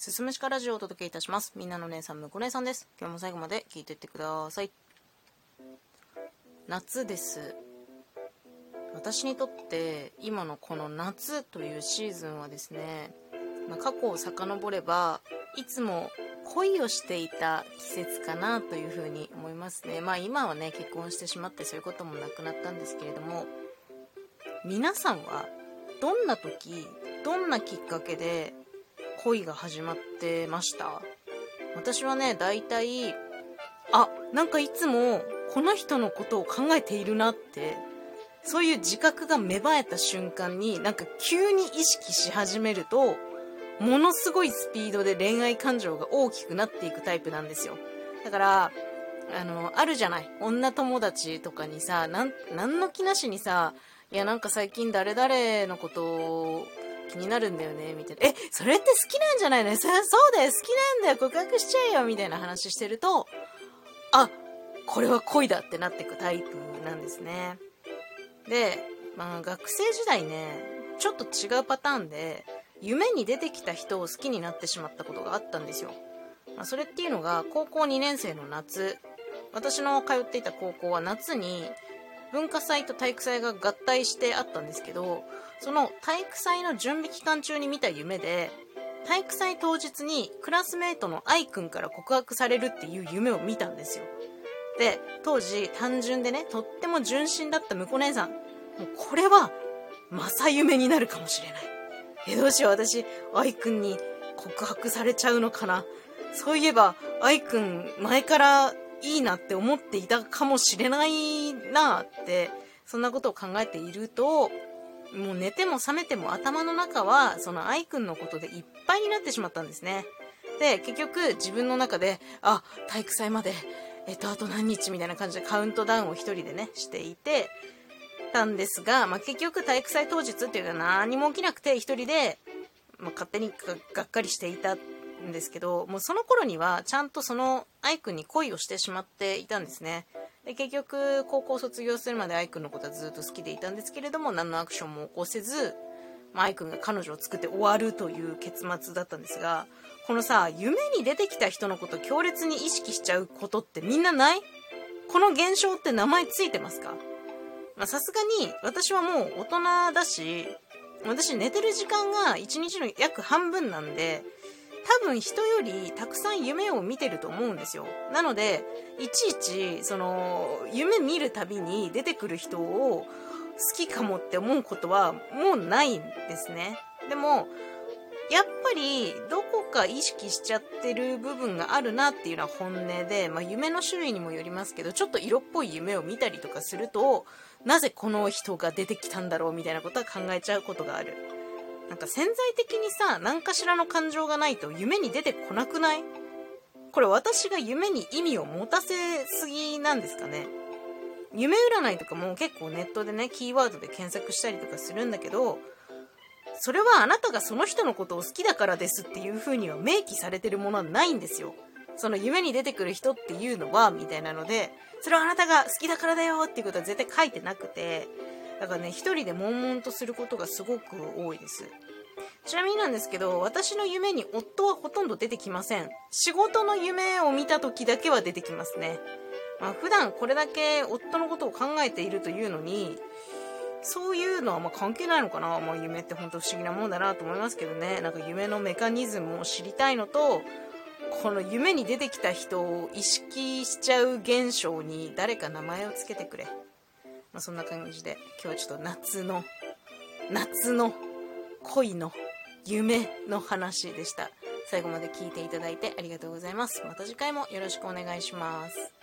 すすむしかラジオをお届けいたします。みんなの姉さんむこ姉さんです。今日も最後まで聞いてってください。夏です。私にとって今のこの夏というシーズンはですね、まあ、過去を遡ればいつも恋をしていた季節かなというふうに思いますね。まあ今はね結婚してしまってそういうこともなくなったんですけれども皆さんはどんな時どんなきっかけで恋が始まってました。私はね大体あなんかいつもこの人のことを考えているなってそういう自覚が芽生えた瞬間になんか急に意識し始めるとものすごいスピードで恋愛感情が大きくなっていくタイプなんですよ。だからあのあるじゃない。女友達とかにさ何の気なしにさいやなんか最近誰々のこと気になるんだよねみたいな。えそれって好きなんじゃないの？そ そうだよ好きなんだよ。告白しちゃえよみたいな話してるとあこれは恋だってなってくタイプなんですね。で、まあ、学生時代ねちょっと違うパターンで夢に出てきた人を好きになってしまったことがあったんですよ、まあ、それっていうのが高校2年生の夏。私の通っていた高校は夏に文化祭と体育祭が合体してあったんですけどその体育祭の準備期間中に見た夢で体育祭当日にクラスメートの愛くんから告白されるっていう夢を見たんですよ。で当時単純でねとっても純真だった婿姉さんもうこれは正夢になるかもしれない。えどうしよう私愛くんに告白されちゃうのかな。そういえば愛くん前からいいなって思っていたかもしれないなってそんなことを考えているともう寝ても覚めても頭の中はその愛くんのことでいっぱいになってしまったんですね。で結局自分の中であ体育祭までえっとあと何日みたいな感じでカウントダウンを一人でねしていてたんですが、まあ、結局体育祭当日っていうのは何も起きなくて一人で、まあ、勝手にがっかりしていたんですけどもうその頃にはちゃんとその愛くんに恋をしてしまっていたんですね。で結局高校卒業するまで愛くんのことはずっと好きでいたんですけれども何のアクションも起こせず、まあ、愛くんが彼女を作って終わるという結末だったんですがこのさ夢に出てきた人のこと強烈に意識しちゃうことってみんなない？この現象って名前ついてますか？さすがに私はもう大人だし私寝てる時間が1日の約半分なんで多分人よりたくさん夢を見てると思うんですよ。なので、いちいち、その、夢見るたびに出てくる人を好きかもって思うことはもうないんですね。でも、やっぱりどこか意識しちゃってる部分があるなっていうのは本音で、まあ、夢の種類にもよりますけどちょっと色っぽい夢を見たりとかするとなぜこの人が出てきたんだろうみたいなことは考えちゃうことがあるなんか潜在的にさ何かしらの感情がないと夢に出てこなくない？これ私が夢に意味を持たせすぎなんですかね。夢占いとかも結構ネットでねキーワードで検索したりとかするんだけどそれはあなたがその人のことを好きだからですっていう風には明記されてるものはないんですよ。その夢に出てくる人っていうのはみたいなのでそれはあなたが好きだからだよっていうことは絶対書いてなくてだからね、一人で悶々とすることがすごく多いです。ちなみになんですけど、私の夢に夫はほとんど出てきません。仕事の夢を見た時だけは出てきますね。まあ、普段これだけ夫のことを考えているというのに、そういうのはま関係ないのかな、まあ、夢って本当不思議なもんだなと思いますけどね。なんか夢のメカニズムを知りたいのと、この夢に出てきた人を意識しちゃう現象に誰か名前を付けてくれ。まあ、そんな感じで今日はちょっと夏の夏の恋の夢の話でした。最後まで聞いていただいてありがとうございます。また次回もよろしくお願いします。